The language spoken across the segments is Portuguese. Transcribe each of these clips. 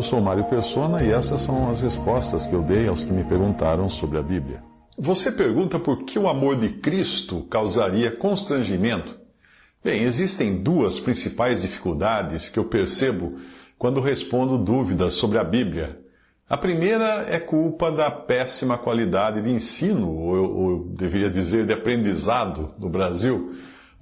Eu sou Mário Persona e essas são as respostas que eu dei aos que me perguntaram sobre a Bíblia. Você pergunta por que o amor de Cristo causaria constrangimento? Bem, existem duas principais dificuldades que eu percebo quando respondo dúvidas sobre a Bíblia. A primeira é culpa da péssima qualidade de ensino, ou eu, ou eu deveria dizer de aprendizado no Brasil,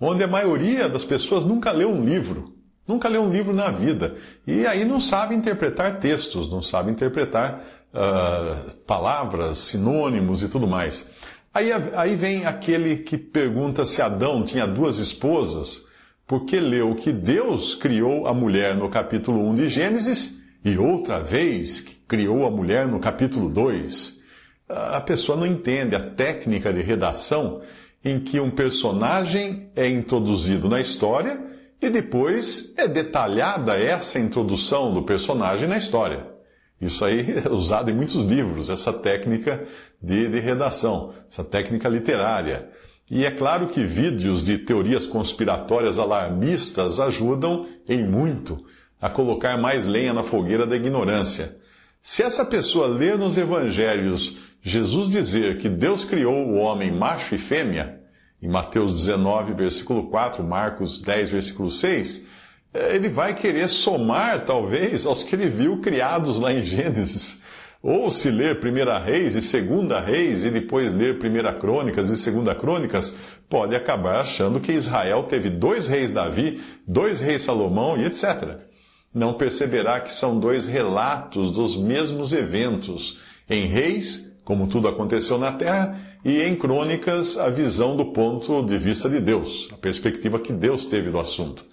onde a maioria das pessoas nunca leu um livro, nunca leu um livro na vida, e aí não sabe interpretar textos, não sabe interpretar uh, palavras, sinônimos e tudo mais. Aí, aí vem aquele que pergunta se Adão tinha duas esposas, porque leu que Deus criou a mulher no capítulo 1 de Gênesis e outra vez criou a mulher no capítulo 2. A pessoa não entende a técnica de redação em que um personagem é introduzido na história e depois é detalhada essa introdução do personagem na história. Isso aí é usado em muitos livros, essa técnica de, de redação, essa técnica literária. E é claro que vídeos de teorias conspiratórias alarmistas ajudam em muito a colocar mais lenha na fogueira da ignorância. Se essa pessoa ler nos evangelhos Jesus dizer que Deus criou o homem macho e fêmea, em Mateus 19, versículo 4, Marcos 10, versículo 6, eh, ele vai querer somar, talvez, aos que ele viu criados lá em Gênesis. Ou se ler Primeira Reis e Segunda Reis e depois ler Primeira Crônicas e Segunda Crônicas, pode acabar achando que Israel teve dois reis Davi, dois reis Salomão e etc. Não perceberá que são dois relatos dos mesmos eventos. Em Reis, como tudo aconteceu na terra, e em Crônicas, a visão do ponto de vista de Deus, a perspectiva que Deus teve do assunto.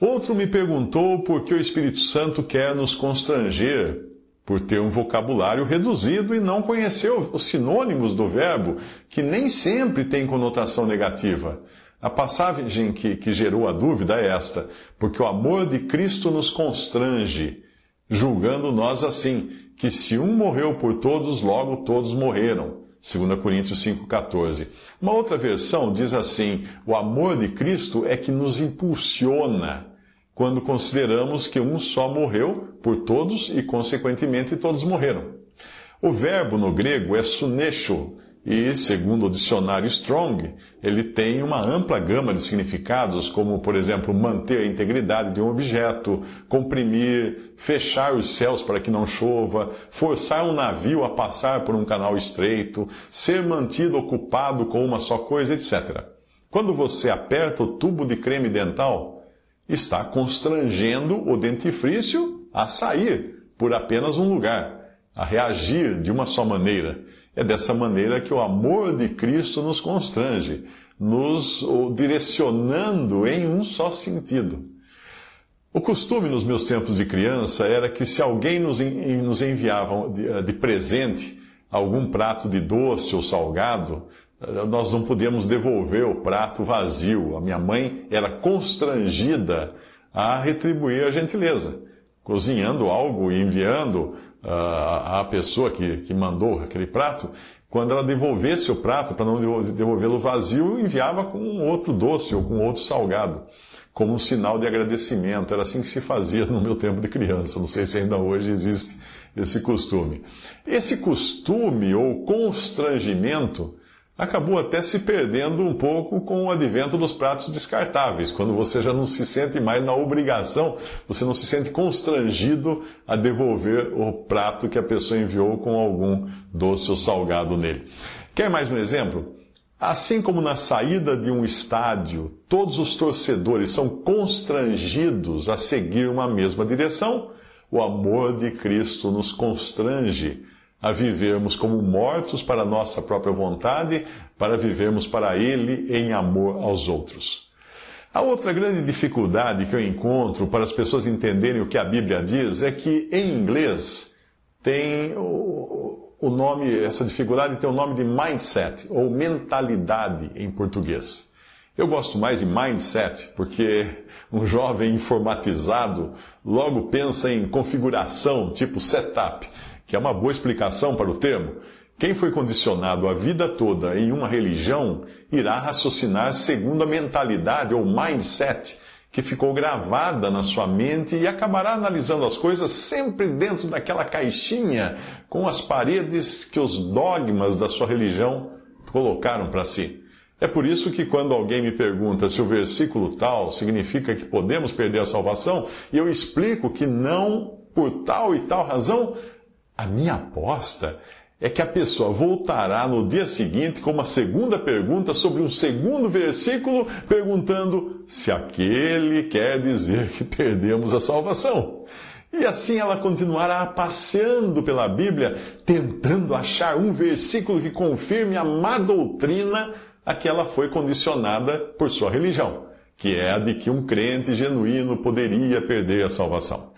Outro me perguntou por que o Espírito Santo quer nos constranger por ter um vocabulário reduzido e não conhecer os sinônimos do verbo, que nem sempre tem conotação negativa. A passagem que, que gerou a dúvida é esta: porque o amor de Cristo nos constrange, julgando nós assim, que se um morreu por todos, logo todos morreram. 2 Coríntios 5,14. Uma outra versão diz assim: o amor de Cristo é que nos impulsiona quando consideramos que um só morreu por todos e, consequentemente, todos morreram. O verbo no grego é sunesho, e, segundo o dicionário Strong, ele tem uma ampla gama de significados, como, por exemplo, manter a integridade de um objeto, comprimir, fechar os céus para que não chova, forçar um navio a passar por um canal estreito, ser mantido ocupado com uma só coisa, etc. Quando você aperta o tubo de creme dental, está constrangendo o dentifrício a sair por apenas um lugar, a reagir de uma só maneira. É dessa maneira que o amor de Cristo nos constrange, nos direcionando em um só sentido. O costume nos meus tempos de criança era que se alguém nos, enviava de presente algum prato de doce ou salgado, nós não podíamos devolver o prato vazio. A minha mãe era constrangida a retribuir a gentileza, cozinhando algo e enviando à pessoa que, que mandou aquele prato. Quando ela devolvesse o prato, para não devolvê-lo vazio, enviava com outro doce ou com outro salgado, como um sinal de agradecimento. Era assim que se fazia no meu tempo de criança. Não sei se ainda hoje existe esse costume. Esse costume ou constrangimento acabou até se perdendo um pouco com o advento dos pratos descartáveis, quando você já não se sente mais na obrigação, você não se sente constrangido a devolver o prato que a pessoa enviou com algum doce ou salgado nele. Quer mais um exemplo? Assim como na saída de um estádio, todos os torcedores são constrangidos a seguir uma mesma direção, o amor de Cristo nos constrange a vivermos como mortos para nossa própria vontade, para vivermos para Ele em amor aos outros. A outra grande dificuldade que eu encontro para as pessoas entenderem o que a Bíblia diz é que em inglês tem o, o nome, essa dificuldade tem o nome de mindset, ou mentalidade em português. Eu gosto mais de mindset, porque um jovem informatizado logo pensa em configuração, tipo setup, que é uma boa explicação para o termo. Quem foi condicionado a vida toda em uma religião irá raciocinar segundo a mentalidade ou mindset que ficou gravada na sua mente e acabará analisando as coisas sempre dentro daquela caixinha com as paredes que os dogmas da sua religião colocaram para si. É por isso que quando alguém me pergunta se o versículo tal significa que podemos perder a salvação, eu explico que não por tal e tal razão, a minha aposta é que a pessoa voltará no dia seguinte com uma segunda pergunta sobre um segundo versículo, perguntando se aquele quer dizer que perdemos a salvação. E assim ela continuará passeando pela Bíblia, tentando achar um versículo que confirme a má doutrina a que ela foi condicionada por sua religião, que é a de que um crente genuíno poderia perder a salvação.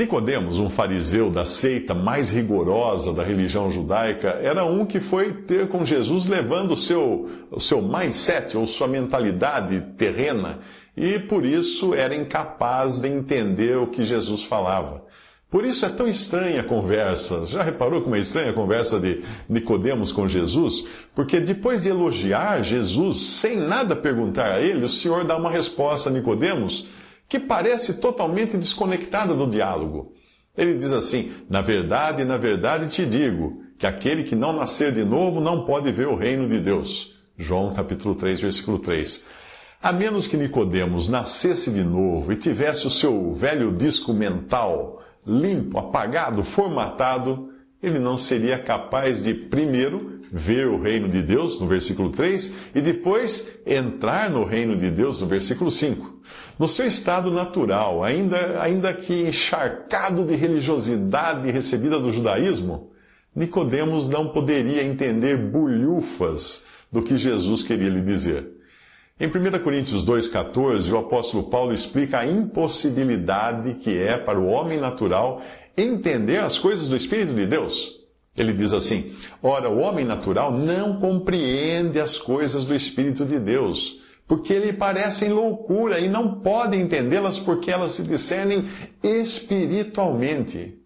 Nicodemos, um fariseu da seita mais rigorosa da religião judaica, era um que foi ter com Jesus levando o seu, o seu mindset ou sua mentalidade terrena e por isso era incapaz de entender o que Jesus falava. Por isso é tão estranha a conversa. Já reparou como é estranha a conversa de Nicodemos com Jesus? Porque depois de elogiar Jesus, sem nada perguntar a ele, o Senhor dá uma resposta a Nicodemos que parece totalmente desconectada do diálogo. Ele diz assim: Na verdade, na verdade te digo, que aquele que não nascer de novo não pode ver o reino de Deus. João capítulo 3, versículo 3. A menos que Nicodemos nascesse de novo e tivesse o seu velho disco mental limpo, apagado, formatado, ele não seria capaz de, primeiro, ver o reino de Deus, no versículo 3, e depois entrar no reino de Deus, no versículo 5. No seu estado natural, ainda, ainda que encharcado de religiosidade recebida do judaísmo, Nicodemos não poderia entender bulhufas do que Jesus queria lhe dizer. Em 1 Coríntios 2,14, o apóstolo Paulo explica a impossibilidade que é para o homem natural entender as coisas do Espírito de Deus. Ele diz assim: Ora, o homem natural não compreende as coisas do Espírito de Deus, porque lhe parecem loucura e não pode entendê-las porque elas se discernem espiritualmente.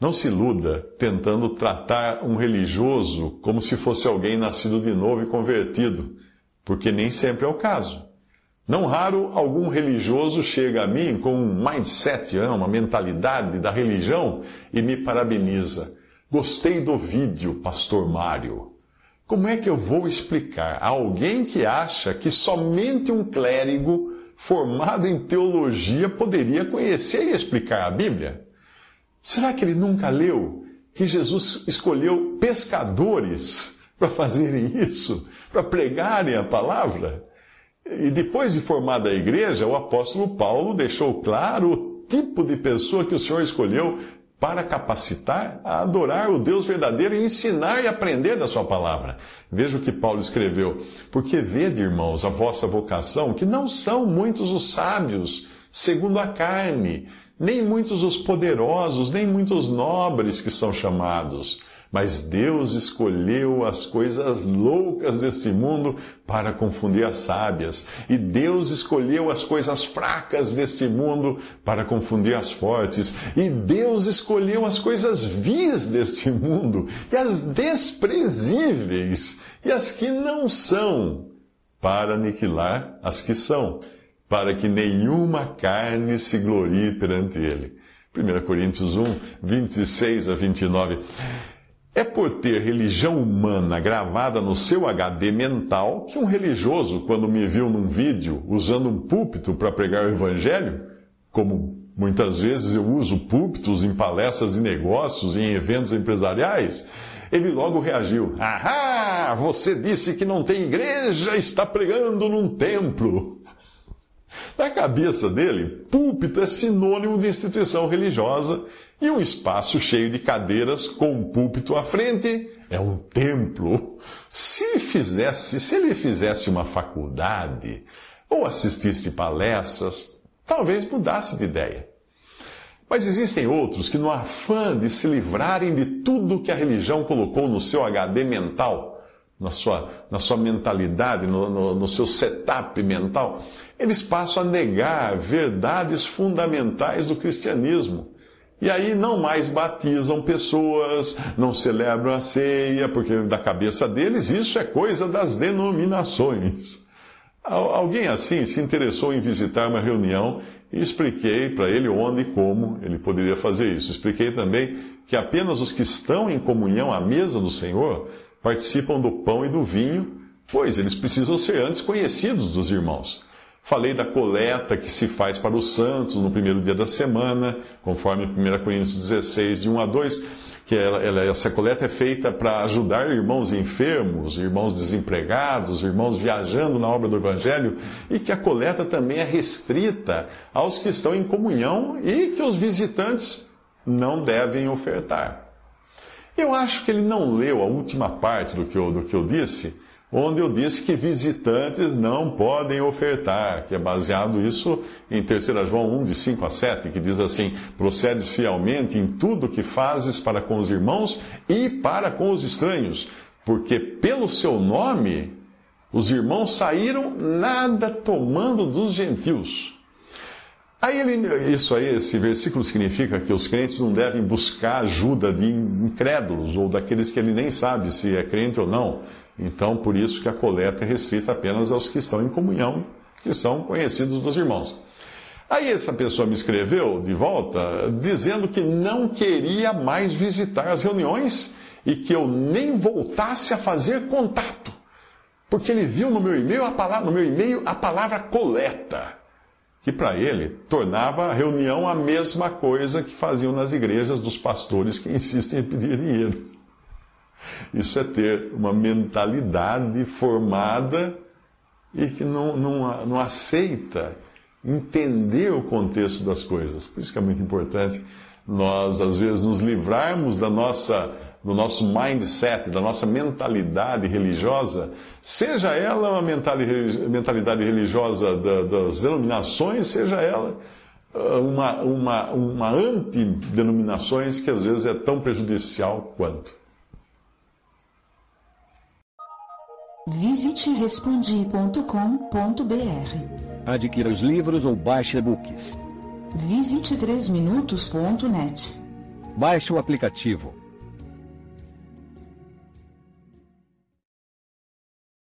Não se iluda tentando tratar um religioso como se fosse alguém nascido de novo e convertido porque nem sempre é o caso. Não raro, algum religioso chega a mim com um mindset, né, uma mentalidade da religião e me parabeniza. Gostei do vídeo, Pastor Mário. Como é que eu vou explicar a alguém que acha que somente um clérigo formado em teologia poderia conhecer e explicar a Bíblia? Será que ele nunca leu que Jesus escolheu pescadores para fazerem isso, para pregarem a palavra. E depois de formada a igreja, o apóstolo Paulo deixou claro o tipo de pessoa que o Senhor escolheu para capacitar a adorar o Deus verdadeiro e ensinar e aprender da sua palavra. Veja o que Paulo escreveu. Porque vede, irmãos, a vossa vocação, que não são muitos os sábios, segundo a carne, nem muitos os poderosos, nem muitos nobres que são chamados mas Deus escolheu as coisas loucas deste mundo para confundir as sábias. E Deus escolheu as coisas fracas deste mundo para confundir as fortes. E Deus escolheu as coisas vis deste mundo e as desprezíveis e as que não são para aniquilar as que são, para que nenhuma carne se glorie perante ele. 1 Coríntios 1, 26 a 29. É por ter religião humana gravada no seu HD mental que um religioso, quando me viu num vídeo usando um púlpito para pregar o evangelho, como muitas vezes eu uso púlpitos em palestras de negócios em eventos empresariais, ele logo reagiu: Ahá, você disse que não tem igreja, está pregando num templo. Na cabeça dele, púlpito é sinônimo de instituição religiosa e um espaço cheio de cadeiras com um púlpito à frente é um templo. Se fizesse, se ele fizesse uma faculdade, ou assistisse palestras, talvez mudasse de ideia. Mas existem outros que, no afã de se livrarem de tudo que a religião colocou no seu HD mental, na sua, na sua mentalidade, no, no, no seu setup mental, eles passam a negar verdades fundamentais do cristianismo. E aí não mais batizam pessoas, não celebram a ceia, porque da cabeça deles isso é coisa das denominações. Alguém assim se interessou em visitar uma reunião e expliquei para ele onde e como ele poderia fazer isso. Expliquei também que apenas os que estão em comunhão à mesa do Senhor participam do pão e do vinho, pois eles precisam ser antes conhecidos dos irmãos. Falei da coleta que se faz para os santos no primeiro dia da semana, conforme 1 Coríntios 16, de 1 a 2, que ela, ela, essa coleta é feita para ajudar irmãos enfermos, irmãos desempregados, irmãos viajando na obra do Evangelho, e que a coleta também é restrita aos que estão em comunhão e que os visitantes não devem ofertar. Eu acho que ele não leu a última parte do que eu, do que eu disse, onde eu disse que visitantes não podem ofertar, que é baseado isso em 3 João 1, de 5 a 7, que diz assim: procedes fielmente em tudo que fazes para com os irmãos e para com os estranhos, porque pelo seu nome os irmãos saíram nada tomando dos gentios. Aí ele, isso aí, esse versículo significa que os crentes não devem buscar ajuda de incrédulos ou daqueles que ele nem sabe se é crente ou não. Então, por isso que a coleta é restrita apenas aos que estão em comunhão, que são conhecidos dos irmãos. Aí essa pessoa me escreveu de volta dizendo que não queria mais visitar as reuniões e que eu nem voltasse a fazer contato, porque ele viu no meu e-mail a palavra, no meu e-mail a palavra coleta que para ele tornava a reunião a mesma coisa que faziam nas igrejas dos pastores que insistem em pedir dinheiro. Isso é ter uma mentalidade formada e que não, não, não aceita entender o contexto das coisas. Por isso que é muito importante nós, às vezes, nos livrarmos da nossa do nosso mindset, da nossa mentalidade religiosa, seja ela uma mentalidade religiosa das denominações, seja ela ah, uma, uma, uma antidenominações que às vezes é tão prejudicial quanto. Visite respondi.com.br. Adquira os livros ou baixe e-books. Visite 3minutos.net. Baixe o aplicativo